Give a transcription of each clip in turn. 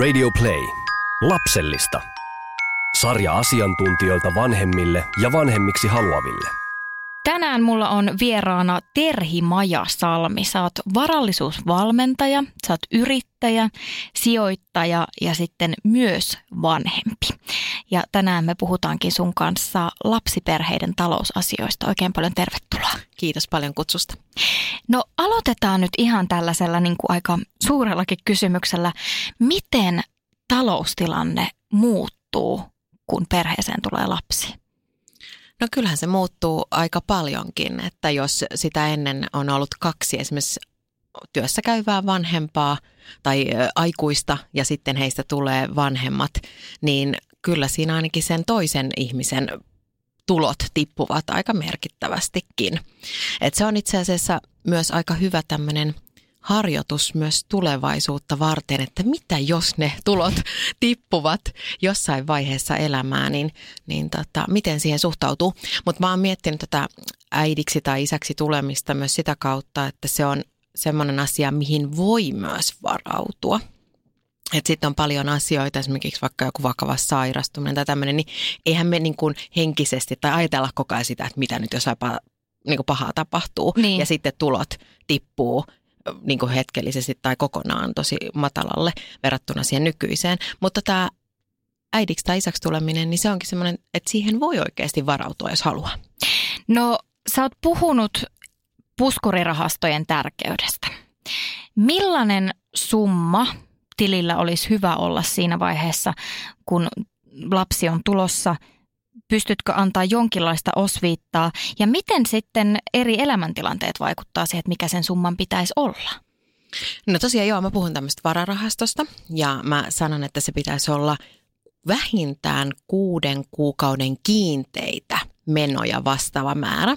Radio Play. Lapsellista. Sarja asiantuntijoilta vanhemmille ja vanhemmiksi haluaville. Tänään mulla on vieraana Terhi Maja Salmi. Sä oot varallisuusvalmentaja, sä oot yrittäjä, sijoittaja ja sitten myös vanhempi. Ja tänään me puhutaankin sun kanssa lapsiperheiden talousasioista. Oikein paljon tervetuloa. Kiitos paljon kutsusta. No aloitetaan nyt ihan tällaisella niin kuin aika suurellakin kysymyksellä. Miten taloustilanne muuttuu, kun perheeseen tulee lapsi? No kyllähän se muuttuu aika paljonkin, että jos sitä ennen on ollut kaksi esimerkiksi työssä käyvää vanhempaa tai aikuista ja sitten heistä tulee vanhemmat, niin kyllä siinä ainakin sen toisen ihmisen tulot tippuvat aika merkittävästikin. Et se on itse asiassa myös aika hyvä tämmöinen harjoitus myös tulevaisuutta varten, että mitä jos ne tulot tippuvat jossain vaiheessa elämää, niin, niin tota, miten siihen suhtautuu. Mutta mä oon miettinyt tätä äidiksi tai isäksi tulemista myös sitä kautta, että se on semmoinen asia, mihin voi myös varautua. Että sitten on paljon asioita, esimerkiksi vaikka joku vakava sairastuminen tai tämmöinen, niin eihän me niin kuin henkisesti tai ajatella koko ajan sitä, että mitä nyt jos niin kuin pahaa tapahtuu niin. ja sitten tulot tippuu niin kuin hetkellisesti tai kokonaan tosi matalalle verrattuna siihen nykyiseen. Mutta tämä äidiksi tai isäksi tuleminen, niin se onkin semmoinen, että siihen voi oikeasti varautua, jos haluaa. No, sä oot puhunut puskurirahastojen tärkeydestä. Millainen summa tilillä olisi hyvä olla siinä vaiheessa, kun lapsi on tulossa? Pystytkö antaa jonkinlaista osviittaa? Ja miten sitten eri elämäntilanteet vaikuttaa siihen, että mikä sen summan pitäisi olla? No tosiaan joo, mä puhun tämmöistä vararahastosta ja mä sanon, että se pitäisi olla vähintään kuuden kuukauden kiinteitä menoja vastaava määrä.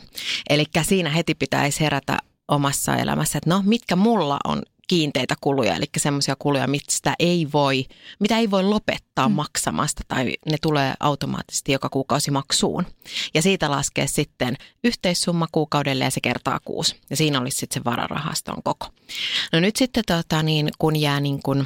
Eli siinä heti pitäisi herätä omassa elämässä, että no mitkä mulla on kiinteitä kuluja, eli semmoisia kuluja, mistä ei voi, mitä ei voi lopettaa mm. maksamasta tai ne tulee automaattisesti joka kuukausi maksuun. Ja siitä laskee sitten yhteissumma kuukaudelle ja se kertaa kuusi. Ja siinä olisi sitten se vararahaston koko. No nyt sitten tota, niin, kun jää niin kun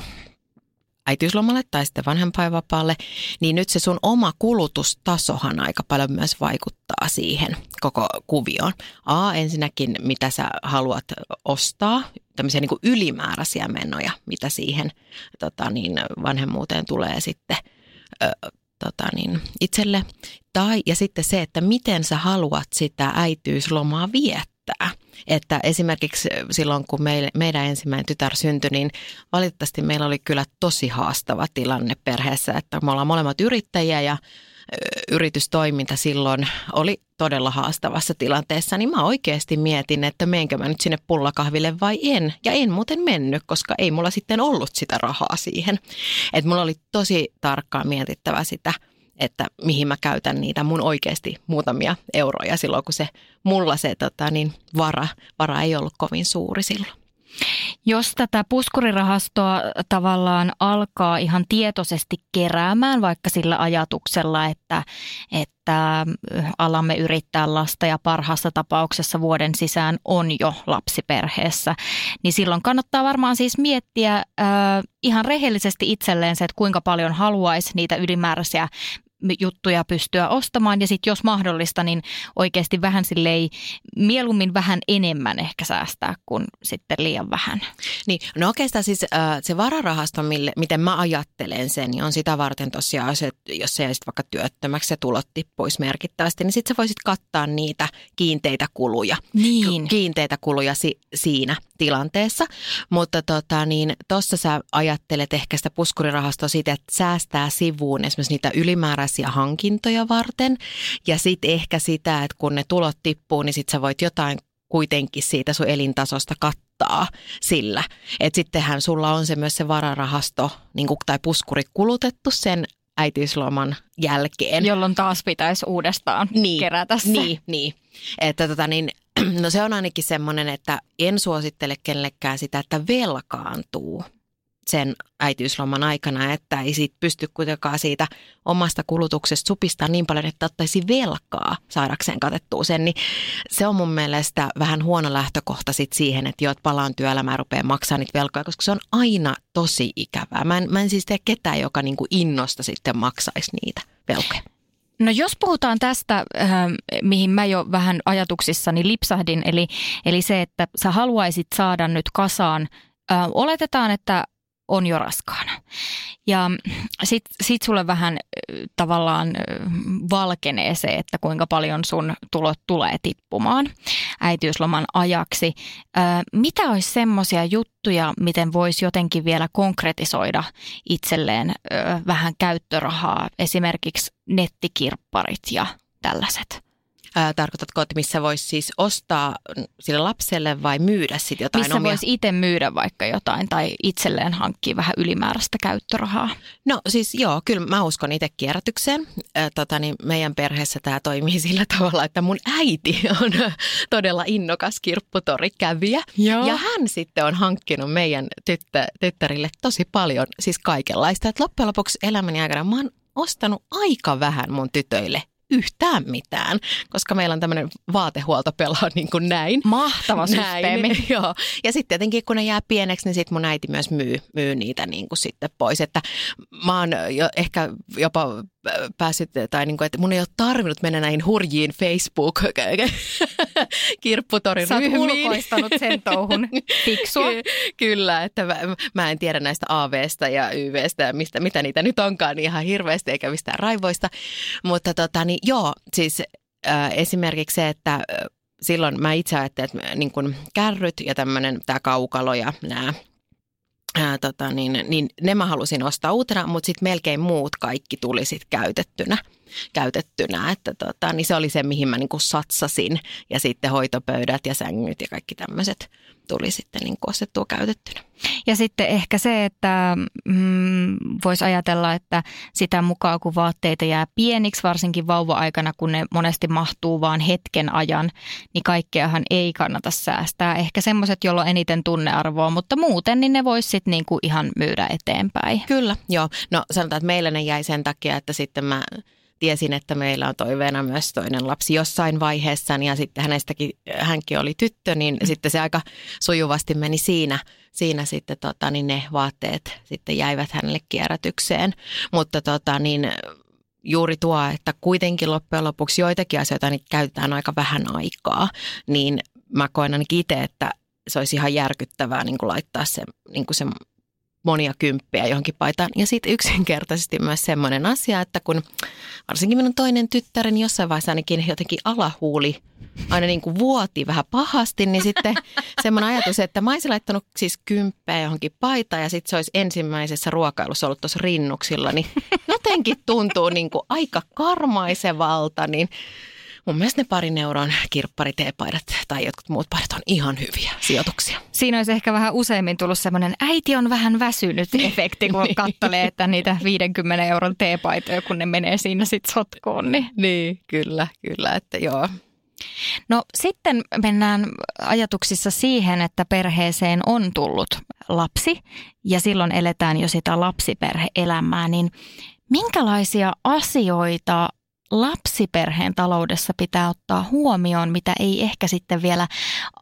äitiyslomalle tai sitten vanhempainvapaalle, niin nyt se sun oma kulutustasohan aika paljon myös vaikuttaa siihen koko kuvioon. A, ensinnäkin mitä sä haluat ostaa, tämmöisiä niin kuin ylimääräisiä menoja, mitä siihen tota niin, vanhemmuuteen tulee sitten ö, tota niin, itselle. Tai, ja sitten se, että miten sä haluat sitä äitiyslomaa viettää. Että esimerkiksi silloin, kun meille, meidän ensimmäinen tytär syntyi, niin valitettavasti meillä oli kyllä tosi haastava tilanne perheessä, että me ollaan molemmat yrittäjiä ja yritystoiminta silloin oli todella haastavassa tilanteessa, niin mä oikeasti mietin, että menkö mä nyt sinne pullakahville vai en. Ja en muuten mennyt, koska ei mulla sitten ollut sitä rahaa siihen. Että mulla oli tosi tarkkaan mietittävä sitä, että mihin mä käytän niitä mun oikeasti muutamia euroja silloin, kun se mulla se tota, niin vara, vara ei ollut kovin suuri silloin. Jos tätä puskurirahastoa tavallaan alkaa ihan tietoisesti keräämään, vaikka sillä ajatuksella, että, että alamme yrittää lasta ja parhaassa tapauksessa vuoden sisään on jo lapsiperheessä, niin silloin kannattaa varmaan siis miettiä äh, ihan rehellisesti itselleen se, että kuinka paljon haluaisi niitä ylimääräisiä juttuja pystyä ostamaan ja sitten jos mahdollista, niin oikeasti vähän silleen mieluummin vähän enemmän ehkä säästää kuin sitten liian vähän. Niin, no oikeastaan siis äh, se vararahasto, mille, miten mä ajattelen sen, niin on sitä varten tosiaan, jos, jos se jäisit vaikka työttömäksi ja tulot tippuisi merkittävästi, niin sitten sä voisit kattaa niitä kiinteitä kuluja. Niin. Kiinteitä kuluja si, siinä tilanteessa, mutta tota, niin tuossa sä ajattelet ehkä sitä puskurirahastoa siitä, että säästää sivuun esimerkiksi niitä ylimääräisiä hankintoja varten ja sitten ehkä sitä, että kun ne tulot tippuu, niin sitten sä voit jotain kuitenkin siitä sun elintasosta kattaa sillä. Että sittenhän sulla on se myös se vararahasto niin kuin, tai puskuri kulutettu sen äitiysloman jälkeen. Jolloin taas pitäisi uudestaan niin, kerätä se. Niin, niin. Että tota niin, no se on ainakin semmoinen, että en suosittele kenellekään sitä, että velkaantuu sen äitiysloman aikana, että ei siitä pysty kuitenkaan siitä omasta kulutuksesta supistaa niin paljon, että ottaisi velkaa saadakseen katettua sen, niin se on mun mielestä vähän huono lähtökohta sit siihen, että jo, että palaan työelämään rupeaa maksaa niitä velkoja, koska se on aina tosi ikävää. Mä en, mä en siis tee ketään, joka niinku innosta sitten maksaisi niitä velkoja. No jos puhutaan tästä, äh, mihin mä jo vähän ajatuksissani lipsahdin, eli, eli se, että sä haluaisit saada nyt kasaan, äh, oletetaan, että on jo raskaana. Ja sitten sit sulle vähän tavallaan valkenee se, että kuinka paljon sun tulot tulee tippumaan äitiysloman ajaksi. Mitä olisi semmoisia juttuja, miten voisi jotenkin vielä konkretisoida itselleen vähän käyttörahaa, esimerkiksi nettikirpparit ja tällaiset? Ää, tarkoitatko, että missä voisi siis ostaa sille lapselle vai myydä sitten jotain Missä omia? voisi itse myydä vaikka jotain tai itselleen hankkia vähän ylimääräistä käyttörahaa? No siis joo, kyllä mä uskon itse kierrätykseen. Ää, tota, niin meidän perheessä tämä toimii sillä tavalla, että mun äiti on todella innokas kirpputorikävijä. Joo. Ja hän sitten on hankkinut meidän tyttö, tyttärille tosi paljon siis kaikenlaista. Et loppujen lopuksi elämäni aikana mä oon ostanut aika vähän mun tytöille yhtään mitään, koska meillä on tämmöinen vaatehuolto pelaa niin kuin näin. Mahtava systeemi. Näin, joo. Ja sitten tietenkin kun ne jää pieneksi, niin sitten mun äiti myös myy, myy niitä niin kuin sitten pois. Että mä oon jo ehkä jopa päässyt, tai niin kuin, että mun ei ole tarvinnut mennä näihin hurjiin Facebook kirpputorin Sä ryhmiin. ulkoistanut sen touhun fiksua. Ky- kyllä, että mä, mä en tiedä näistä AVstä ja YVstä ja mistä, mitä niitä nyt onkaan niin ihan hirveästi eikä mistään raivoista. Mutta tota, niin, joo, siis äh, esimerkiksi se, että äh, silloin mä itse ajattelin, että niin kun kärryt ja tämmöinen tämä kaukalo ja nämä Ää, tota, niin, niin ne mä halusin ostaa uutena, mutta sitten melkein muut kaikki tuli sitten käytettynä. käytettynä että tota, niin se oli se, mihin mä niinku satsasin. Ja sitten hoitopöydät ja sängyt ja kaikki tämmöiset tuli sitten niinku ostettua käytettynä. Ja sitten ehkä se, että mm, voisi ajatella, että sitä mukaan kun vaatteita jää pieniksi, varsinkin vauva-aikana, kun ne monesti mahtuu vaan hetken ajan, niin kaikkeahan ei kannata säästää. Ehkä semmoiset, joilla on eniten tunnearvoa, mutta muuten niin ne voisi sitten niinku ihan myydä eteenpäin. Kyllä, joo. No sanotaan, että meillä ne jäi sen takia, että sitten mä tiesin, että meillä on toiveena myös toinen lapsi jossain vaiheessa ja sitten hänestäkin, hänkin oli tyttö, niin mm. sitten se aika sujuvasti meni siinä, siinä sitten tota, niin ne vaatteet sitten jäivät hänelle kierrätykseen. Mutta tota, niin juuri tuo, että kuitenkin loppujen lopuksi joitakin asioita niin käytetään aika vähän aikaa, niin mä koen ainakin itse, että se olisi ihan järkyttävää niin kuin laittaa se, niin kuin se monia kymppejä johonkin paitaan. Ja sitten yksinkertaisesti myös semmoinen asia, että kun varsinkin minun toinen tyttäreni jossain vaiheessa ainakin jotenkin alahuuli aina niin kuin vuoti vähän pahasti, niin sitten semmoinen ajatus, että mä olisin laittanut siis kymppejä johonkin paitaan ja sitten se olisi ensimmäisessä ruokailussa ollut tuossa rinnuksilla, niin jotenkin tuntuu niin kuin aika karmaisevalta, niin mun mielestä ne parin euron kirppariteepaidat tai jotkut muut paidat on ihan hyviä sijoituksia. Siinä olisi ehkä vähän useimmin tullut semmoinen äiti on vähän väsynyt efekti, kun Niin. kattelee, että niitä 50 euron teepaitoja, kun ne menee siinä sitten sotkoon. Niin. Niin, kyllä, kyllä, että joo. No sitten mennään ajatuksissa siihen, että perheeseen on tullut lapsi ja silloin eletään jo sitä lapsiperheelämää, niin minkälaisia asioita lapsiperheen taloudessa pitää ottaa huomioon, mitä ei ehkä sitten vielä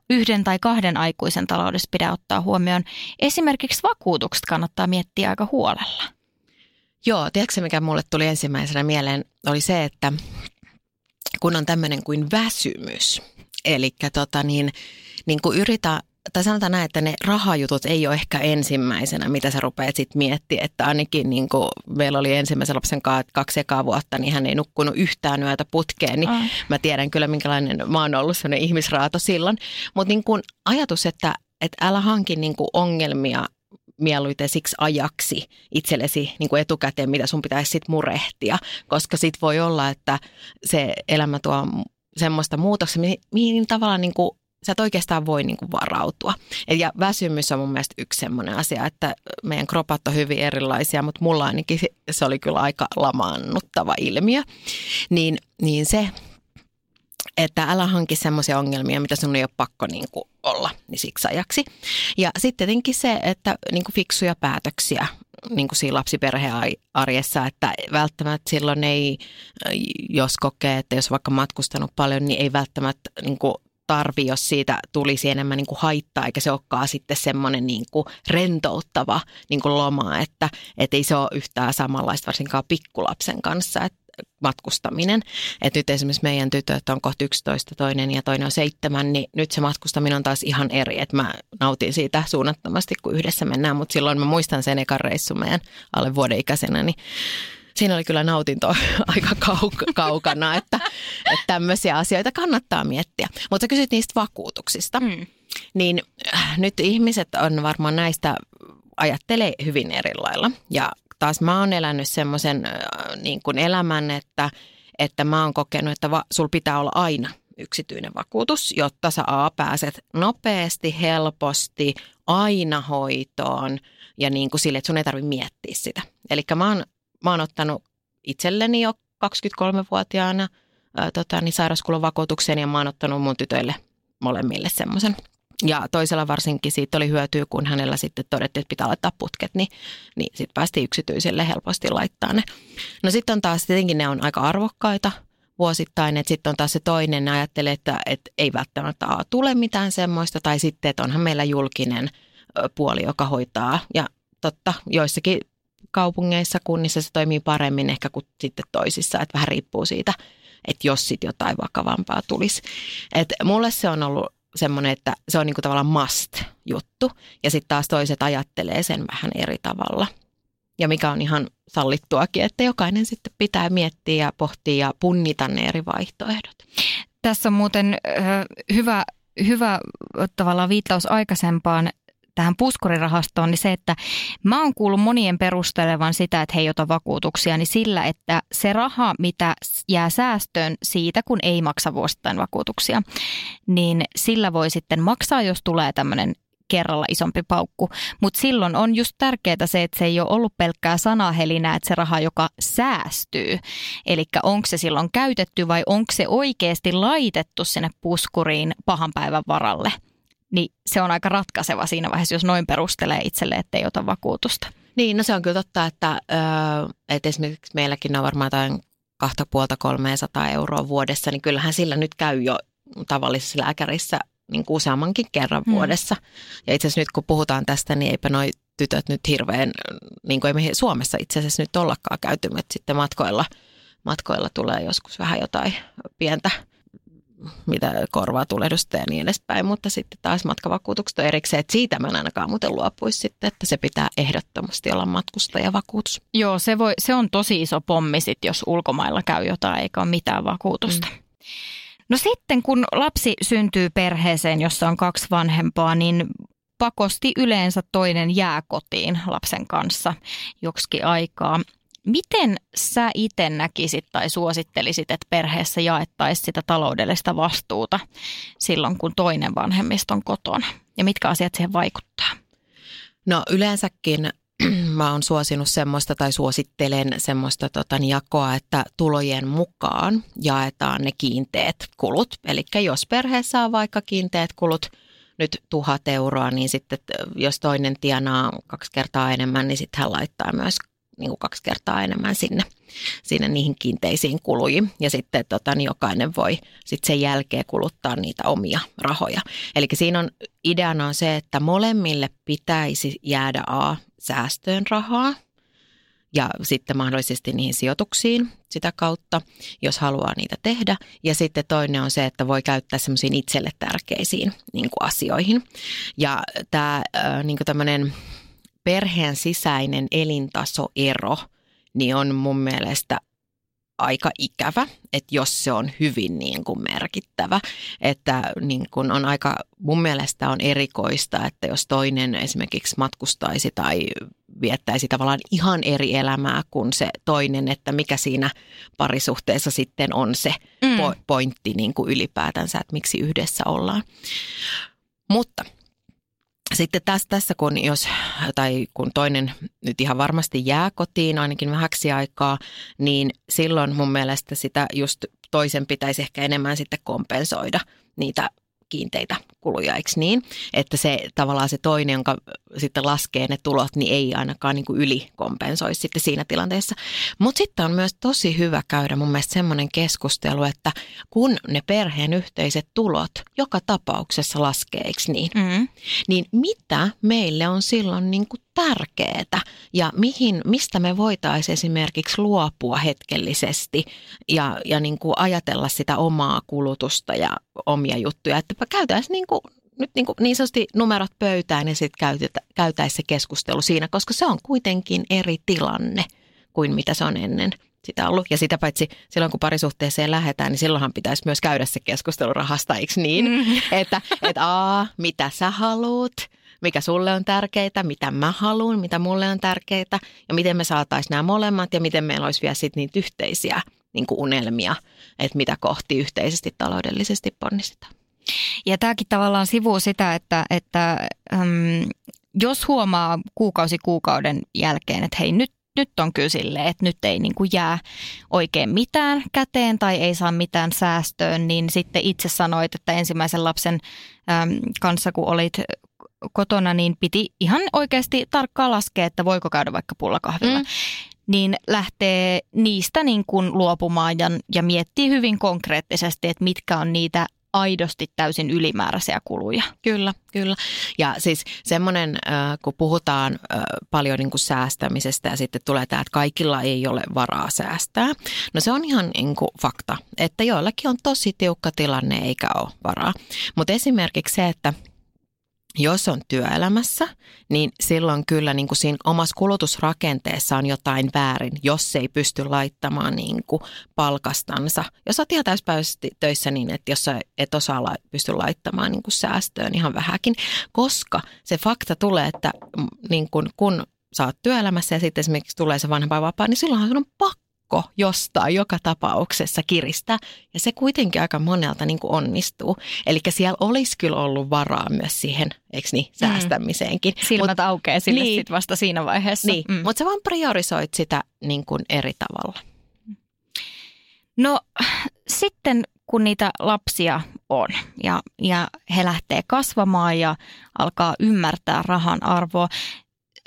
yhden tai kahden aikuisen taloudessa pidä ottaa huomioon. Esimerkiksi vakuutukset kannattaa miettiä aika huolella. Joo, tiedätkö mikä mulle tuli ensimmäisenä mieleen, oli se, että kun on tämmöinen kuin väsymys, eli tota niin, niin kuin yritä, tai sanotaan näin, että ne rahajutut ei ole ehkä ensimmäisenä, mitä sä rupeat sitten miettimään, että ainakin niin kuin meillä oli ensimmäisen lapsen kanssa kaksi ekaa vuotta, niin hän ei nukkunut yhtään yötä putkeen, niin Ai. mä tiedän kyllä, minkälainen mä oon ollut sellainen ihmisraato silloin, mutta niin kuin ajatus, että, että älä hanki niin kuin ongelmia mieluiten siksi ajaksi itsellesi niin kuin etukäteen, mitä sun pitäisi sitten murehtia, koska sit voi olla, että se elämä tuo semmoista muutosta, mihin, mihin tavallaan niin kuin sä et oikeastaan voi niin kuin varautua. Ja väsymys on mun mielestä yksi semmoinen asia, että meidän kropat on hyvin erilaisia, mutta mulla ainakin se oli kyllä aika lamaannuttava ilmiö. Niin, niin se, että älä hanki semmoisia ongelmia, mitä sun ei ole pakko niin kuin olla niin siksi ajaksi. Ja sitten tietenkin se, että niin kuin fiksuja päätöksiä niin kuin siinä lapsiperhearjessa, että välttämättä silloin ei, jos kokee, että jos vaikka matkustanut paljon, niin ei välttämättä niin kuin tarvi, jos siitä tulisi enemmän niin kuin haittaa, eikä se olekaan sitten semmoinen niin kuin rentouttava niin kuin loma, että et ei se ole yhtään samanlaista varsinkaan pikkulapsen kanssa, että matkustaminen. että nyt esimerkiksi meidän tytöt on kohta 11 toinen ja toinen on seitsemän, niin nyt se matkustaminen on taas ihan eri. Että mä nautin siitä suunnattomasti, kun yhdessä mennään, mutta silloin mä muistan sen ekan reissu meidän alle vuoden ikäisenä, niin siinä oli kyllä nautinto aika kau- kaukana, että, että tämmöisiä asioita kannattaa miettiä. Mutta sä kysyt niistä vakuutuksista. Mm. Niin äh, nyt ihmiset on varmaan näistä ajattelee hyvin eri lailla. Ja taas mä oon elänyt semmoisen äh, niin kuin elämän, että, että mä oon kokenut, että va, sul pitää olla aina yksityinen vakuutus, jotta sä A pääset nopeasti, helposti, aina hoitoon ja niin kuin sille, että sun ei tarvitse miettiä sitä. Eli mä oon mä oon ottanut itselleni jo 23-vuotiaana ää, tota, niin sairauskulun ja mä oon ottanut mun tytöille molemmille semmoisen. Ja toisella varsinkin siitä oli hyötyä, kun hänellä sitten todettiin, että pitää laittaa putket, niin, niin sitten päästiin yksityiselle helposti laittaa ne. No sitten on taas, tietenkin ne on aika arvokkaita vuosittain, että sitten on taas se toinen, ne ajattelee, että, että ei välttämättä tule mitään semmoista, tai sitten, että onhan meillä julkinen puoli, joka hoitaa. Ja totta, joissakin kaupungeissa, kunnissa se toimii paremmin ehkä kuin sitten toisissa, että vähän riippuu siitä, että jos sitten jotain vakavampaa tulisi. Et mulle se on ollut semmoinen, että se on niinku tavallaan must-juttu ja sitten taas toiset ajattelee sen vähän eri tavalla. Ja mikä on ihan sallittuakin, että jokainen sitten pitää miettiä ja pohtia ja punnita ne eri vaihtoehdot. Tässä on muuten hyvä, hyvä tavallaan viittaus aikaisempaan tähän puskurirahastoon, niin se, että mä oon kuullut monien perustelevan sitä, että he ei ota vakuutuksia, niin sillä, että se raha, mitä jää säästöön siitä, kun ei maksa vuosittain vakuutuksia, niin sillä voi sitten maksaa, jos tulee tämmöinen kerralla isompi paukku. Mutta silloin on just tärkeää se, että se ei ole ollut pelkkää sanahelinää, että se raha, joka säästyy. Eli onko se silloin käytetty vai onko se oikeasti laitettu sinne puskuriin pahan päivän varalle – niin se on aika ratkaiseva siinä vaiheessa, jos noin perustelee itselle, ettei ota vakuutusta. Niin, no se on kyllä totta, että, että esimerkiksi meilläkin on varmaan jotain kahta puolta 300 euroa vuodessa, niin kyllähän sillä nyt käy jo tavallisessa lääkärissä niin kuin useammankin kerran hmm. vuodessa. Ja itse asiassa nyt kun puhutaan tästä, niin eipä noi tytöt nyt hirveän, niin kuin ei me Suomessa itse asiassa nyt ollakaan käyty, että sitten matkoilla, matkoilla tulee joskus vähän jotain pientä mitä korvaa tulehdusta ja niin edespäin, mutta sitten taas matkavakuutukset on erikseen, että siitä mä en ainakaan muuten luopuisi sitten, että se pitää ehdottomasti olla matkustajavakuutus. Joo, se, voi, se on tosi iso pommi sit, jos ulkomailla käy jotain eikä ole mitään vakuutusta. Mm. No sitten kun lapsi syntyy perheeseen, jossa on kaksi vanhempaa, niin pakosti yleensä toinen jää kotiin lapsen kanssa joksikin aikaa. Miten sä itse näkisit tai suosittelisit, että perheessä jaettaisiin sitä taloudellista vastuuta silloin, kun toinen vanhemmista on kotona? Ja mitkä asiat siihen vaikuttaa? No yleensäkin mä oon suosinut semmoista tai suosittelen semmoista tota, jakoa, että tulojen mukaan jaetaan ne kiinteät kulut. Eli jos perheessä on vaikka kiinteät kulut nyt tuhat euroa, niin sitten jos toinen tienaa kaksi kertaa enemmän, niin sitten hän laittaa myös niin kuin kaksi kertaa enemmän sinne, sinne niihin kiinteisiin kuluihin. Ja sitten tota, niin jokainen voi sitten sen jälkeen kuluttaa niitä omia rahoja. Eli siinä on ideana on se, että molemmille pitäisi jäädä A säästöön rahaa ja sitten mahdollisesti niihin sijoituksiin sitä kautta, jos haluaa niitä tehdä. Ja sitten toinen on se, että voi käyttää semmoisiin itselle tärkeisiin niin kuin asioihin. Ja tämä niin tämmöinen perheen sisäinen elintasoero, niin on mun mielestä aika ikävä, että jos se on hyvin niin kuin merkittävä. Että niin kuin on aika, mun mielestä on erikoista, että jos toinen esimerkiksi matkustaisi tai viettäisi tavallaan ihan eri elämää kuin se toinen, että mikä siinä parisuhteessa sitten on se mm. pointti niin kuin ylipäätänsä, että miksi yhdessä ollaan. Mutta sitten tässä, tässä kun, jos, tai kun toinen nyt ihan varmasti jää kotiin ainakin vähäksi aikaa, niin silloin mun mielestä sitä just toisen pitäisi ehkä enemmän sitten kompensoida niitä kiinteitä kuluja, eikö niin? Että se tavallaan se toinen, jonka sitten laskee ne tulot, niin ei ainakaan niin kuin ylikompensoi sitten siinä tilanteessa. Mutta sitten on myös tosi hyvä käydä mun mielestä semmoinen keskustelu, että kun ne perheen yhteiset tulot joka tapauksessa laskee, eikö niin? Mm. Niin mitä meille on silloin niin kuin tärkeää ja mihin, mistä me voitaisiin esimerkiksi luopua hetkellisesti ja, ja niin kuin ajatella sitä omaa kulutusta ja omia juttuja. Että käytäisiin niin kuin nyt niin, kuin niin sanotusti numerot pöytään ja sitten käytäisiin se keskustelu siinä, koska se on kuitenkin eri tilanne kuin mitä se on ennen sitä ollut. Ja sitä paitsi silloin, kun parisuhteeseen lähdetään, niin silloinhan pitäisi myös käydä se keskustelu rahasta, eikö niin? Mm. Että et, aa, mitä sä haluut, mikä sulle on tärkeää, mitä mä haluan, mitä mulle on tärkeää ja miten me saataisiin nämä molemmat ja miten meillä olisi vielä sitten niitä yhteisiä niin kuin unelmia, että mitä kohti yhteisesti taloudellisesti ponnistetaan. Ja tämäkin tavallaan sivuu sitä, että, että äm, jos huomaa kuukausi kuukauden jälkeen, että hei nyt nyt on kyllä silleen, että nyt ei niin kuin jää oikein mitään käteen tai ei saa mitään säästöön, niin sitten itse sanoit, että ensimmäisen lapsen äm, kanssa kun olit kotona, niin piti ihan oikeasti tarkkaan laskea, että voiko käydä vaikka pullakahvilla. Mm. Niin lähtee niistä niin kuin luopumaan ja, ja miettii hyvin konkreettisesti, että mitkä on niitä aidosti täysin ylimääräisiä kuluja. Kyllä, kyllä. Ja siis semmoinen, kun puhutaan paljon niin kuin säästämisestä ja sitten tulee tämä, että kaikilla ei ole varaa säästää. No se on ihan niin kuin fakta, että joillakin on tosi tiukka tilanne eikä ole varaa. Mutta esimerkiksi se, että jos on työelämässä, niin silloin kyllä niin kuin siinä omassa kulutusrakenteessa on jotain väärin, jos ei pysty laittamaan niin kuin palkastansa. Jos olet ihan täyspäiväisesti töissä niin, että jos et osaa la- pysty laittamaan niin kuin säästöön ihan vähäkin, koska se fakta tulee, että niin kuin, kun sä oot työelämässä ja sitten esimerkiksi tulee se vanhempainvapaa, niin silloinhan sun on pakko pakko jostain joka tapauksessa kiristää. Ja se kuitenkin aika monelta niin kuin onnistuu. Eli siellä olisi kyllä ollut varaa myös siihen, eikö niin, mm. säästämiseenkin. Mm. Silmät Mut, aukeaa sille niin, sit vasta siinä vaiheessa. Niin, mm. mutta sä vaan priorisoit sitä niin kuin eri tavalla. No sitten kun niitä lapsia on ja, ja he lähtee kasvamaan ja alkaa ymmärtää rahan arvoa,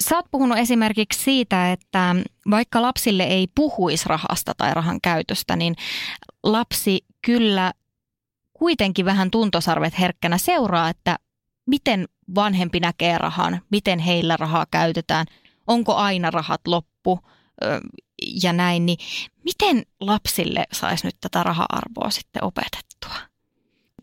Sä oot puhunut esimerkiksi siitä, että vaikka lapsille ei puhuisi rahasta tai rahan käytöstä, niin lapsi kyllä kuitenkin vähän tuntosarvet herkkänä seuraa, että miten vanhempi näkee rahan, miten heillä rahaa käytetään, onko aina rahat loppu ja näin, niin miten lapsille saisi nyt tätä raha-arvoa sitten opetettua?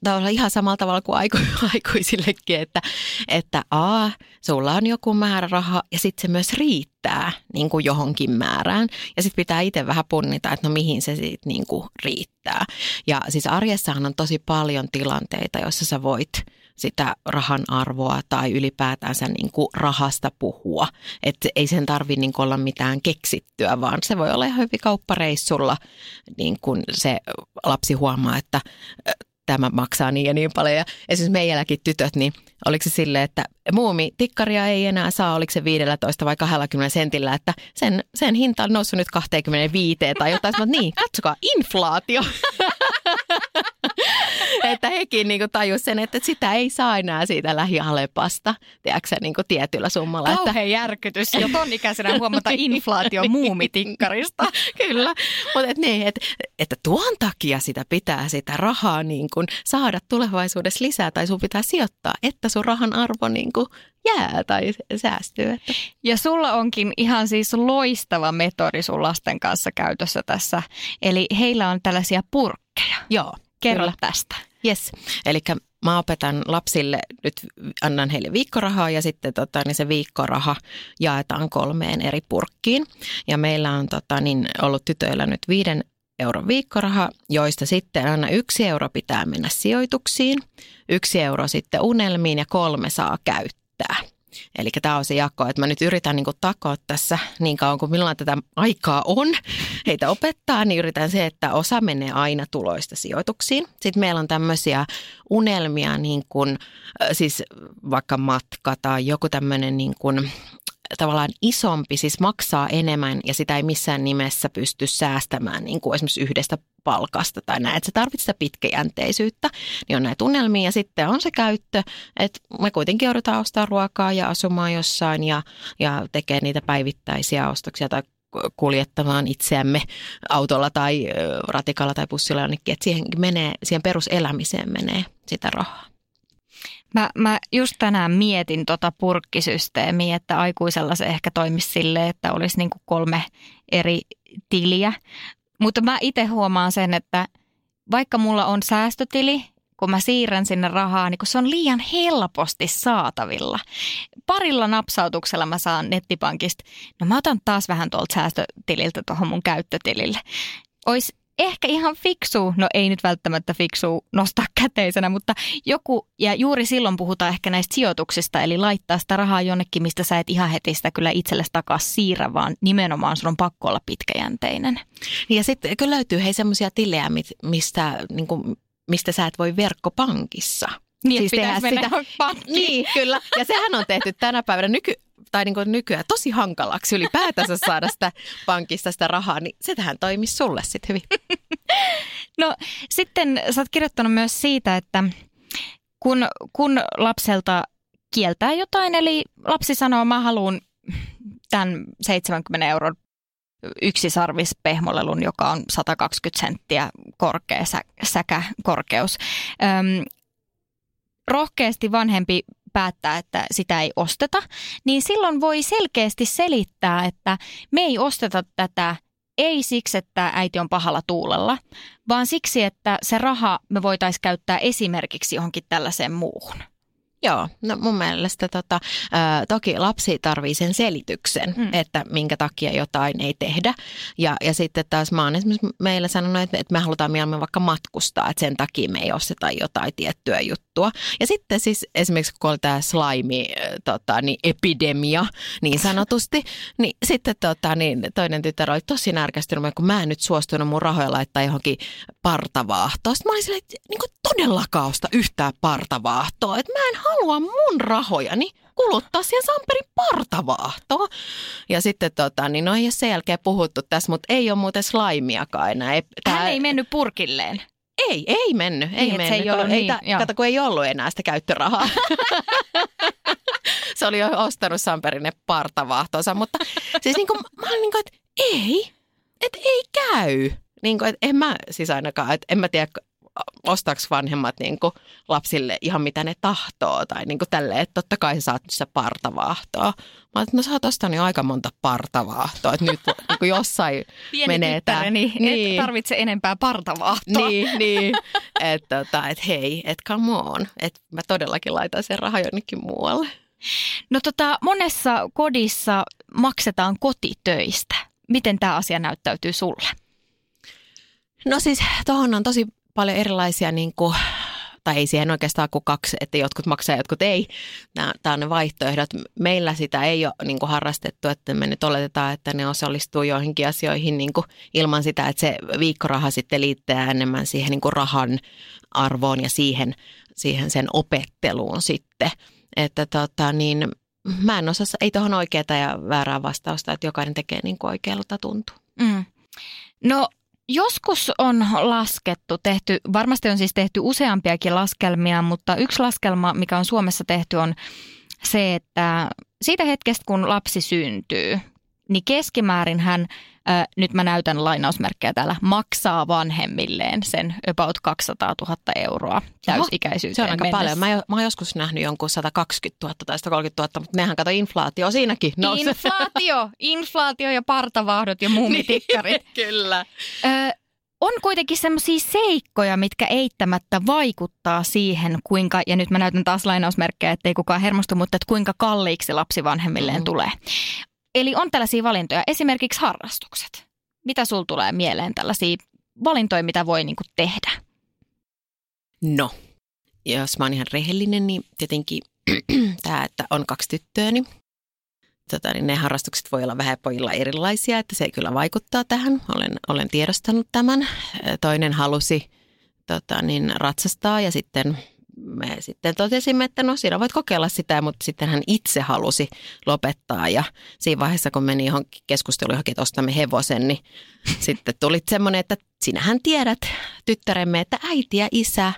Tavallaan ihan samalla tavalla kuin aiku, aikuisillekin, että, että a, sulla on joku määrä rahaa ja sitten se myös riittää niin kuin johonkin määrään. Ja sitten pitää itse vähän punnita, että no mihin se sitten niin kuin riittää. Ja siis arjessahan on tosi paljon tilanteita, joissa sä voit sitä rahan arvoa tai ylipäätänsä niin kuin rahasta puhua. Että ei sen tarvitse niin olla mitään keksittyä, vaan se voi olla ihan hyvin kauppareissulla, niin kuin se lapsi huomaa, että tämä maksaa niin ja niin paljon. Ja esimerkiksi meidänkin tytöt, niin oliko se silleen, että muumi tikkaria ei enää saa, oliko se 15 vai 20 sentillä, että sen, sen hinta on noussut nyt 25 tai jotain. Mä, niin, katsokaa, inflaatio. että hekin niin tajus sen, että sitä ei saa enää siitä lähialepasta, tiedätkö niin kuin tietyllä summalla. Kauhean että... järkytys jo ton ikäisenä huomata inflaatio muumitikkarista. Kyllä, mutta et niin, että, että tuon takia sitä pitää sitä rahaa niin kuin saada tulevaisuudessa lisää tai sun pitää sijoittaa, että sun rahan arvo niin kuin jää tai säästyy. Että. Ja sulla onkin ihan siis loistava metodi sun lasten kanssa käytössä tässä. Eli heillä on tällaisia purkkeja. Joo. Kerro kyllä. tästä. Yes, eli mä opetan lapsille, nyt annan heille viikkorahaa ja sitten tota, niin se viikkoraha jaetaan kolmeen eri purkkiin. Ja meillä on tota, niin, ollut tytöillä nyt viiden euron viikkoraha, joista sitten aina yksi euro pitää mennä sijoituksiin, yksi euro sitten unelmiin ja kolme saa käyttää. Eli tämä on se jako, että mä nyt yritän niin takoa tässä niin kauan kuin milloin tätä aikaa on heitä opettaa, niin yritän se, että osa menee aina tuloista sijoituksiin. Sitten meillä on tämmöisiä unelmia, niin kuin, siis vaikka matka tai joku tämmöinen niin kuin tavallaan isompi, siis maksaa enemmän ja sitä ei missään nimessä pysty säästämään niin kuin esimerkiksi yhdestä palkasta tai näin, että se tarvitsee sitä pitkäjänteisyyttä, niin on näitä tunnelmia ja sitten on se käyttö, että me kuitenkin joudutaan ostaa ruokaa ja asumaan jossain ja, ja tekee niitä päivittäisiä ostoksia tai kuljettamaan itseämme autolla tai ratikalla tai bussilla jonnekin, että siihen menee, siihen peruselämiseen menee sitä rahaa. Mä, mä just tänään mietin tota purkkisysteemiä, että aikuisella se ehkä toimisi sille, että olisi niin kolme eri tiliä. Mutta mä itse huomaan sen, että vaikka mulla on säästötili, kun mä siirrän sinne rahaa, niin kun se on liian helposti saatavilla. Parilla napsautuksella mä saan nettipankista, no mä otan taas vähän tuolta säästötililtä tuohon mun käyttötilille. Ois ehkä ihan fiksu, no ei nyt välttämättä fiksu nostaa käteisenä, mutta joku, ja juuri silloin puhutaan ehkä näistä sijoituksista, eli laittaa sitä rahaa jonnekin, mistä sä et ihan heti sitä kyllä itsellesi takaisin siirrä, vaan nimenomaan sun on pakko olla pitkäjänteinen. Ja sitten kyllä löytyy hei semmoisia tilejä, mistä, niin kuin, mistä sä et voi verkkopankissa – niin, siis tehdä sitä. Niin, kyllä. Ja sehän on tehty tänä päivänä nyky, tai niin kuin nykyään tosi hankalaksi ylipäätänsä saada sitä pankista sitä rahaa, niin se tähän toimisi sulle sitten hyvin. No sitten sä oot kirjoittanut myös siitä, että kun, kun lapselta kieltää jotain, eli lapsi sanoo, mä haluan tämän 70 euron yksisarvis pehmolelun, joka on 120 senttiä korkea sä, säkäkorkeus. Öm, rohkeasti vanhempi päättää, että sitä ei osteta, niin silloin voi selkeästi selittää, että me ei osteta tätä ei siksi, että äiti on pahalla tuulella, vaan siksi, että se raha me voitaisiin käyttää esimerkiksi johonkin tällaiseen muuhun. Joo, no mun mielestä tota, ä, toki lapsi tarvii sen selityksen, mm. että minkä takia jotain ei tehdä. Ja, ja sitten taas mä oon esimerkiksi meillä sanonut, että, että me halutaan mieluummin vaikka matkustaa, että sen takia me ei osteta jotain tiettyä juttua. Ja sitten siis esimerkiksi kun oli tämä slime tota, niin epidemia niin sanotusti, niin sitten tota, niin toinen tytär oli tosi närkästynyt, kun mä en nyt suostunut mun rahoja laittaa johonkin partavaahtoon. Sitten mä olin silleen, että niin todellakaan osta yhtään partavaahtoa, että mä en halua mun rahojani kuluttaa siihen Samperin partavaahtoon. Ja sitten tota, niin no ei ole sen jälkeen puhuttu tässä, mutta ei ole muuten slaimiakaan enää. Tää... Hän ei mennyt purkilleen. Ei, ei mennyt. Ei niin, mennyt. Se ei ollut ei, niin, kato, kun ei ollut enää sitä käyttörahaa. se oli jo ostanut Samperin ne partavaahtonsa, mutta siis niin kuin, mä olin niin kuin, että ei, että ei käy. Niin kuin, että en mä siis ainakaan, että en mä tiedä, ostaako vanhemmat niin kuin lapsille ihan mitä ne tahtoo tai niin kuin tälleen, että totta kai sä saat sitä partavaahtoa. Mä että no sä oot ostanut jo aika monta partavaahtoa, että nyt niin kuin jossain Pieni menee tämä. Niin. et tarvitse enempää partavaahtoa. Niin, niin. että tota, et hei, että come on, että mä todellakin laitan sen rahan jonnekin muualle. No tota, monessa kodissa maksetaan kotitöistä. Miten tämä asia näyttäytyy sulle? No siis tuohon on tosi paljon erilaisia, niin kuin, tai ei siihen oikeastaan kuin kaksi, että jotkut maksaa ja jotkut ei. Tämä on ne vaihtoehdot. Meillä sitä ei ole niin kuin harrastettu, että me nyt oletetaan, että ne osallistuu joihinkin asioihin niin kuin ilman sitä, että se viikkoraha sitten liittää enemmän siihen niin kuin rahan arvoon ja siihen, siihen sen opetteluun sitten. Että tota, niin, mä en osaa, ei tuohon oikeaa ja väärää vastausta, että jokainen tekee niin kuin oikealta tuntuu. Mm. No Joskus on laskettu, tehty, varmasti on siis tehty useampiakin laskelmia, mutta yksi laskelma, mikä on Suomessa tehty, on se, että siitä hetkestä, kun lapsi syntyy, niin keskimäärin hän, äh, nyt mä näytän lainausmerkkejä täällä, maksaa vanhemmilleen sen about 200 000 euroa täysikäisyyteen Se on aika mennessä. paljon. Mä, mä oon joskus nähnyt jonkun 120 000 tai 130 000, mutta nehän kato inflaatio siinäkin nousee. Inflaatio, inflaatio ja partavahdot ja muumitikkarit. niin, kyllä. Ö, on kuitenkin sellaisia seikkoja, mitkä eittämättä vaikuttaa siihen, kuinka, ja nyt mä näytän taas lainausmerkkejä, ettei kukaan hermostu, mutta että kuinka kalliiksi lapsi vanhemmilleen mm. tulee. Eli on tällaisia valintoja, esimerkiksi harrastukset. Mitä sul tulee mieleen tällaisia valintoja, mitä voi niin kuin tehdä? No, jos mä oon ihan rehellinen, niin tietenkin tämä, että on kaksi tyttöä, niin, tota, niin ne harrastukset voi olla vähän pojilla erilaisia, että se kyllä vaikuttaa tähän. Olen, olen tiedostanut tämän. Toinen halusi tota, niin ratsastaa ja sitten me sitten totesimme, että no siinä voit kokeilla sitä, mutta sitten hän itse halusi lopettaa ja siinä vaiheessa, kun meni johonkin keskusteluun johonkin, että ostamme hevosen, niin sitten tuli semmoinen, että sinähän tiedät tyttäremme, että äiti ja isä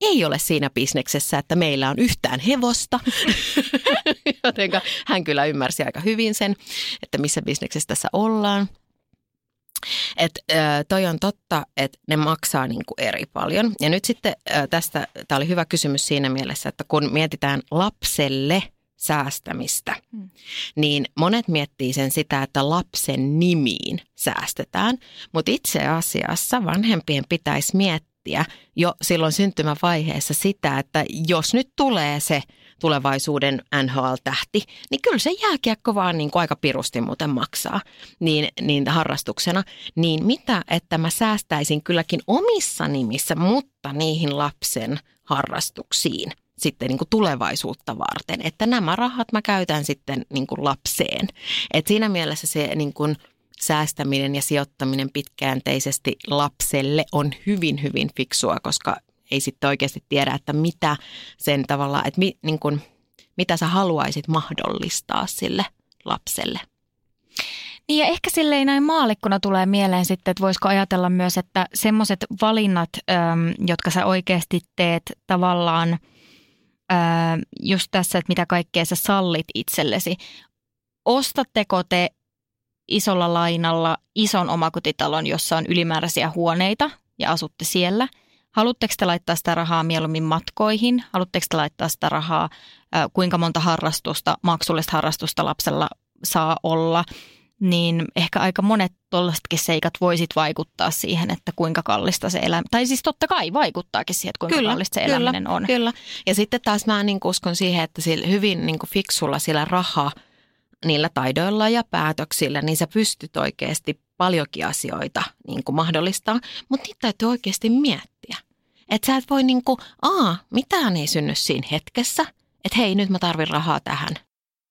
ei ole siinä bisneksessä, että meillä on yhtään hevosta. Joten hän kyllä ymmärsi aika hyvin sen, että missä bisneksessä tässä ollaan. Et, toi on totta, että ne maksaa niin kuin eri paljon. Ja nyt sitten tästä, tämä oli hyvä kysymys siinä mielessä, että kun mietitään lapselle säästämistä, hmm. niin monet miettii sen sitä, että lapsen nimiin säästetään. Mutta itse asiassa vanhempien pitäisi miettiä jo silloin syntymävaiheessa sitä, että jos nyt tulee se – tulevaisuuden NHL-tähti, niin kyllä se jääkiekko vaan niin kuin aika pirusti muuten maksaa niin, niin harrastuksena. Niin mitä, että mä säästäisin kylläkin omissa nimissä, mutta niihin lapsen harrastuksiin sitten niin kuin tulevaisuutta varten, että nämä rahat mä käytän sitten niin kuin lapseen. Et siinä mielessä se niin kuin säästäminen ja sijoittaminen pitkäänteisesti lapselle on hyvin, hyvin fiksua, koska ei sitten oikeasti tiedä, että mitä sen tavalla, että mi, niin kuin, mitä sä haluaisit mahdollistaa sille lapselle. Niin ja ehkä silleen näin maalikkona tulee mieleen sitten, että voisiko ajatella myös, että semmoiset valinnat, jotka sä oikeasti teet tavallaan äm, just tässä, että mitä kaikkea sä sallit itsellesi. Ostatteko te isolla lainalla ison omakotitalon, jossa on ylimääräisiä huoneita ja asutte siellä – Haluatteko te laittaa sitä rahaa mieluummin matkoihin? Haluatteko te laittaa sitä rahaa, kuinka monta harrastusta, maksullista harrastusta lapsella saa olla? Niin ehkä aika monet tuollaisetkin seikat voisit vaikuttaa siihen, että kuinka kallista se elämä, tai siis totta kai vaikuttaakin siihen, että kuinka kyllä, kallista se eläminen kyllä, on. Kyllä, ja sitten taas mä niin uskon siihen, että sillä hyvin niin fiksulla sillä rahaa, niillä taidoilla ja päätöksillä, niin sä pystyt oikeasti paljonkin asioita niin kuin mahdollistaa, mutta niitä täytyy oikeasti miettiä. Että sä et voi niin kuin, aa, mitään ei synny siinä hetkessä, että hei, nyt mä tarvin rahaa tähän.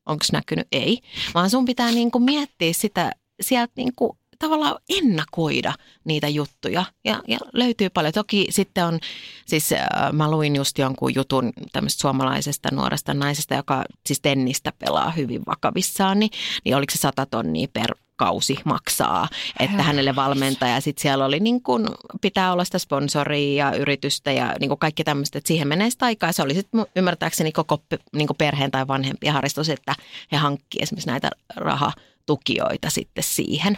Onko näkynyt? Ei. Vaan sun pitää niin kuin miettiä sitä sieltä niin kuin tavallaan ennakoida niitä juttuja ja, ja löytyy paljon. Toki sitten on, siis äh, mä luin just jonkun jutun tämmöistä suomalaisesta nuoresta naisesta, joka siis tennistä pelaa hyvin vakavissaan, niin, niin oliko se sata tonnia per kausi maksaa, että hänelle valmentaja. Sitten siellä oli niin kuin, pitää olla sitä sponsoria ja yritystä ja niin kuin kaikki tämmöistä, että siihen menee sitä aikaa. Se oli sitten ymmärtääkseni koko niin kuin perheen tai vanhempien harrastus, että he hankkivat esimerkiksi näitä rahatukijoita sitten siihen.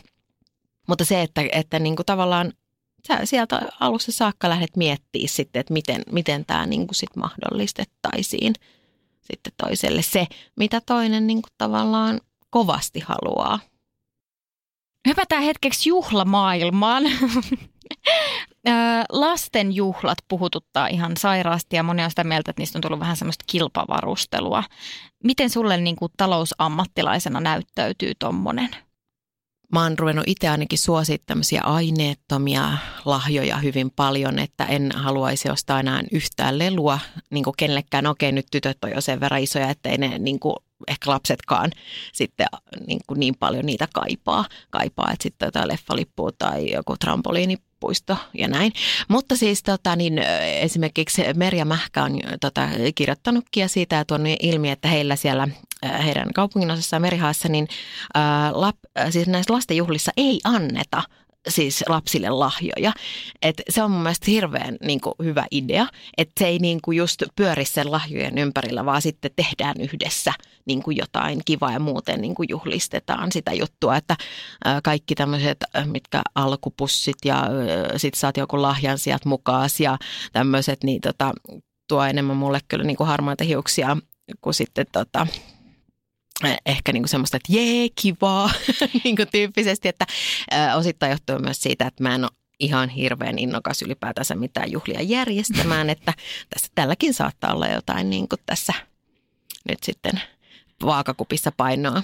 Mutta se, että, että niin kuin tavallaan sä sieltä alussa saakka lähdet miettimään sitten, että miten, miten tämä niin kuin sit mahdollistettaisiin sitten toiselle se, mitä toinen niin kuin tavallaan kovasti haluaa. Hypätään hetkeksi juhlamaailmaan. Lasten juhlat puhututtaa ihan sairaasti ja moni on sitä mieltä, että niistä on tullut vähän semmoista kilpavarustelua. Miten sulle niin kuin talousammattilaisena näyttäytyy tommonen? Mä oon ruvennut itse ainakin suosia tämmöisiä aineettomia lahjoja hyvin paljon, että en haluaisi ostaa enää yhtään lelua niin kuin kenellekään. Okei, nyt tytöt on jo sen verran isoja, että ei ne niin kuin, ehkä lapsetkaan sitten niin, kuin niin paljon niitä kaipaa, kaipaa että sitten jotain leffalippua tai joku trampoliini puisto ja näin. Mutta siis tota, niin, esimerkiksi Merja Mähkä on tota, kirjoittanutkin siitä ja tuonut ilmi, että heillä siellä heidän kaupunginosassa Merihaassa, niin ää, lap, siis näissä lastenjuhlissa ei anneta siis lapsille lahjoja. Et se on mun mielestä hirveän niin kuin, hyvä idea, että se ei niin kuin, just pyöri sen lahjojen ympärillä, vaan sitten tehdään yhdessä niin kuin, jotain kivaa ja muuten niin kuin, juhlistetaan sitä juttua, että ä, kaikki tämmöiset, mitkä alkupussit ja ä, sit saat joku lahjan sieltä mukaan ja tämmöiset, niin tota, tuo enemmän mulle kyllä niin kuin harmaita hiuksia kuin sitten tota, ehkä niin kuin semmoista, että jee, kivaa, niin kuin tyyppisesti, että ää, osittain johtuu myös siitä, että mä en ole ihan hirveän innokas ylipäätänsä mitään juhlia järjestämään, että tässä tälläkin saattaa olla jotain niin kuin tässä nyt sitten vaakakupissa painoa.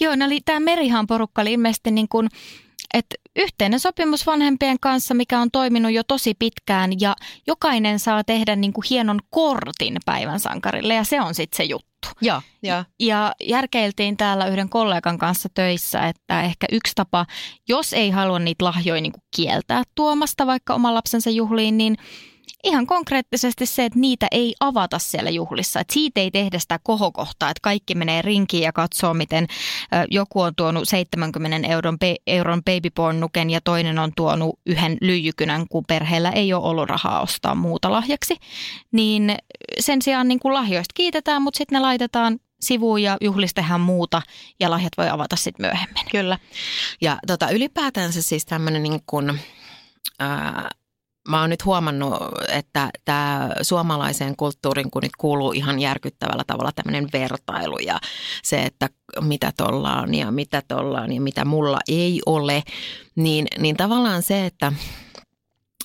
Joo, no tämä Merihan porukka oli ilmeisesti niin kuin että yhteinen sopimus vanhempien kanssa, mikä on toiminut jo tosi pitkään ja jokainen saa tehdä niin kuin hienon kortin päivän sankarille ja se on sitten se juttu. Ja, ja. ja järkeiltiin täällä yhden kollegan kanssa töissä, että ehkä yksi tapa, jos ei halua niitä lahjoja niin kuin kieltää tuomasta vaikka oman lapsensa juhliin, niin – ihan konkreettisesti se, että niitä ei avata siellä juhlissa. Että siitä ei tehdä sitä kohokohtaa, että kaikki menee rinkiin ja katsoo, miten joku on tuonut 70 euron, euron babyborn-nuken ja toinen on tuonut yhden lyijykynän, kun perheellä ei ole ollut rahaa ostaa muuta lahjaksi. Niin sen sijaan niin kuin lahjoista kiitetään, mutta sitten ne laitetaan sivuun ja juhlistehan muuta ja lahjat voi avata sitten myöhemmin. Kyllä. Ja tota, ylipäätään se siis tämmöinen niin kuin, ää, mä oon nyt huomannut, että tämä suomalaiseen kulttuuriin, kun nyt kuuluu ihan järkyttävällä tavalla tämmöinen vertailu ja se, että mitä tuolla on ja mitä tuolla on ja mitä mulla ei ole, niin, niin tavallaan se, että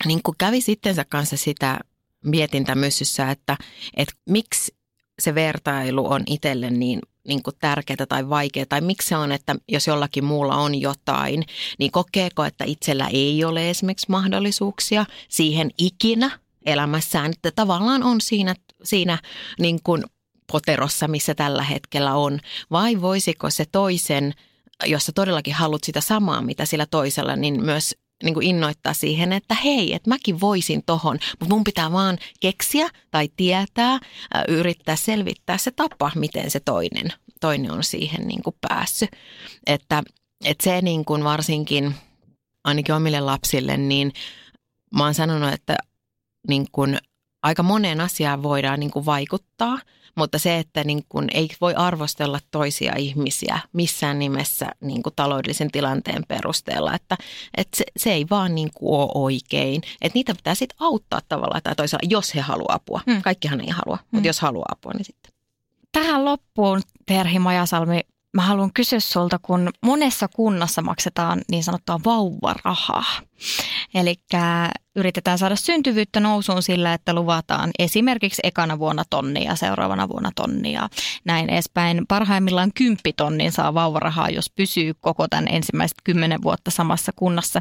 niin kuin kävi sittensä kanssa sitä mietintä myssyssä, että, että miksi se vertailu on itselle niin niin kuin tärkeää tai vaikeaa, tai miksi se on, että jos jollakin muulla on jotain, niin kokeeko, että itsellä ei ole esimerkiksi mahdollisuuksia siihen ikinä elämässään, että tavallaan on siinä, siinä niin kuin poterossa, missä tällä hetkellä on, vai voisiko se toisen, jos sä todellakin haluat sitä samaa, mitä sillä toisella, niin myös niin kuin innoittaa siihen, että hei, että mäkin voisin tohon, mutta mun pitää vaan keksiä tai tietää, yrittää selvittää se tapa, miten se toinen, toinen on siihen niin kuin päässyt. Että, että se niin kuin varsinkin ainakin omille lapsille, niin mä oon sanonut, että niin kuin aika moneen asiaan voidaan niin kuin vaikuttaa – mutta se, että niin kun ei voi arvostella toisia ihmisiä missään nimessä niin taloudellisen tilanteen perusteella, että, että se, se ei vaan niin kuin ole oikein. Että niitä pitää sitten auttaa tavallaan tai toisaalta, jos he haluaa apua. Hmm. Kaikkihan ei halua, hmm. mutta jos haluaa apua, niin sitten. Tähän loppuun, Terhi Majasalmi, mä haluan kysyä sulta, kun monessa kunnassa maksetaan niin sanottua vauvarahaa. Eli yritetään saada syntyvyyttä nousuun sillä, että luvataan esimerkiksi ekana vuonna tonnia, seuraavana vuonna tonnia. Näin edespäin. Parhaimmillaan kymppitonnin saa vauvarahaa, jos pysyy koko tämän ensimmäiset kymmenen vuotta samassa kunnassa.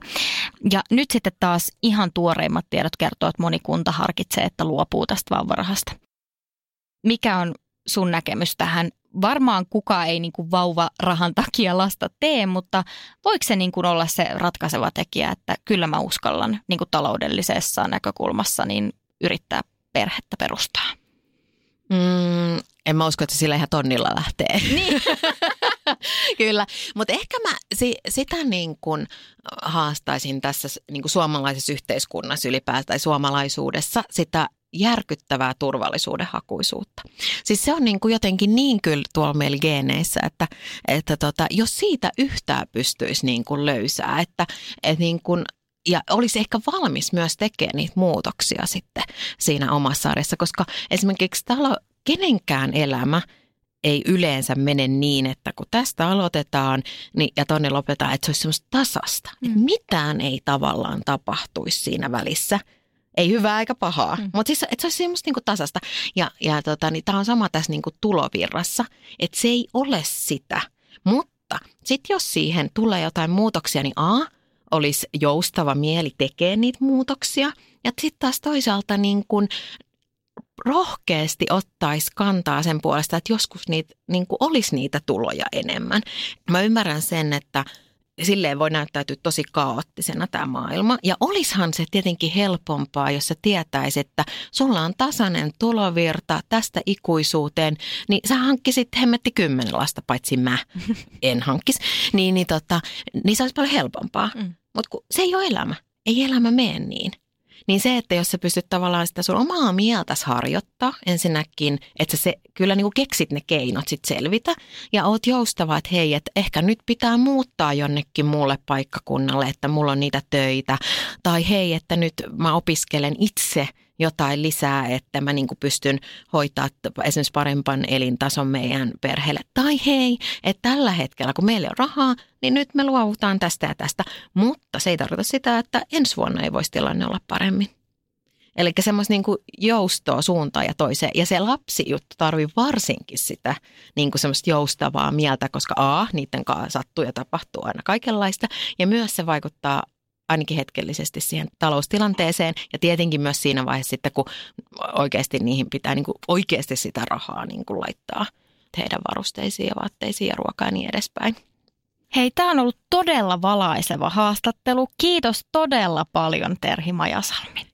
Ja nyt sitten taas ihan tuoreimmat tiedot kertoo, että moni kunta harkitsee, että luopuu tästä vauvarahasta. Mikä on sun näkemys tähän varmaan kukaan ei niin kuin vauvarahan takia lasta tee, mutta voiko se niin kuin olla se ratkaiseva tekijä, että kyllä mä uskallan niin kuin taloudellisessa näkökulmassa niin yrittää perhettä perustaa? Mm, en mä usko, että sillä ihan tonnilla lähtee. Niin. Kyllä, mutta ehkä mä si, sitä niin kuin haastaisin tässä niin kuin suomalaisessa yhteiskunnassa ylipäätään tai suomalaisuudessa sitä järkyttävää turvallisuuden hakuisuutta. Siis se on niin kuin jotenkin niin kyllä tuolla meillä geeneissä, että, että tota, jos siitä yhtään pystyisi niin kuin löysää, että, että niin kuin ja olisi ehkä valmis myös tekemään niitä muutoksia sitten siinä omassa arjessa, koska esimerkiksi talo, kenenkään elämä ei yleensä mene niin, että kun tästä aloitetaan niin, ja tonne lopetetaan, että se olisi semmoista tasasta. Mm. Mitään ei tavallaan tapahtuisi siinä välissä – ei hyvää eikä pahaa, mm. mutta siis että se olisi semmoista niinku tasasta. Ja, ja tota, niin tämä on sama tässä niinku tulovirrassa, että se ei ole sitä. Mutta sitten jos siihen tulee jotain muutoksia, niin A, olisi joustava mieli tekee niitä muutoksia. Ja sitten taas toisaalta niin kun rohkeasti ottaisi kantaa sen puolesta, että joskus niitä, niin olisi niitä tuloja enemmän. Mä ymmärrän sen, että silleen voi näyttäytyä tosi kaoottisena tämä maailma. Ja olishan se tietenkin helpompaa, jos sä tietäisit, että sulla on tasainen tulovirta tästä ikuisuuteen, niin sä hankkisit hemmetti kymmenen lasta, paitsi mä en hankkis. Niin, niin, tota, niin se olisi paljon helpompaa. Mm. Mutta se ei ole elämä. Ei elämä mene niin. Niin se, että jos sä pystyt tavallaan sitä sun omaa mieltäsi harjoittaa ensinnäkin, että sä se, kyllä niin kuin keksit ne keinot sit selvitä ja oot joustava, että hei, että ehkä nyt pitää muuttaa jonnekin muulle paikkakunnalle, että mulla on niitä töitä. Tai hei, että nyt mä opiskelen itse – jotain lisää, että mä niin pystyn hoitaa esimerkiksi parempan elintason meidän perheelle. Tai hei, että tällä hetkellä kun meillä on rahaa, niin nyt me luovutaan tästä ja tästä. Mutta se ei tarkoita sitä, että ensi vuonna ei voisi tilanne olla paremmin. Eli semmoista niin joustoa suuntaan ja toiseen. Ja se lapsijuttu tarvii varsinkin sitä niin kuin semmoista joustavaa mieltä, koska A, niiden kanssa sattuu ja tapahtuu aina kaikenlaista. Ja myös se vaikuttaa ainakin hetkellisesti siihen taloustilanteeseen ja tietenkin myös siinä vaiheessa sitten, kun oikeasti niihin pitää niin kuin oikeasti sitä rahaa niin kuin laittaa heidän varusteisiin ja vaatteisiin ja ruokaan ja niin edespäin. Hei, tämä on ollut todella valaiseva haastattelu. Kiitos todella paljon Terhi Majasalmi.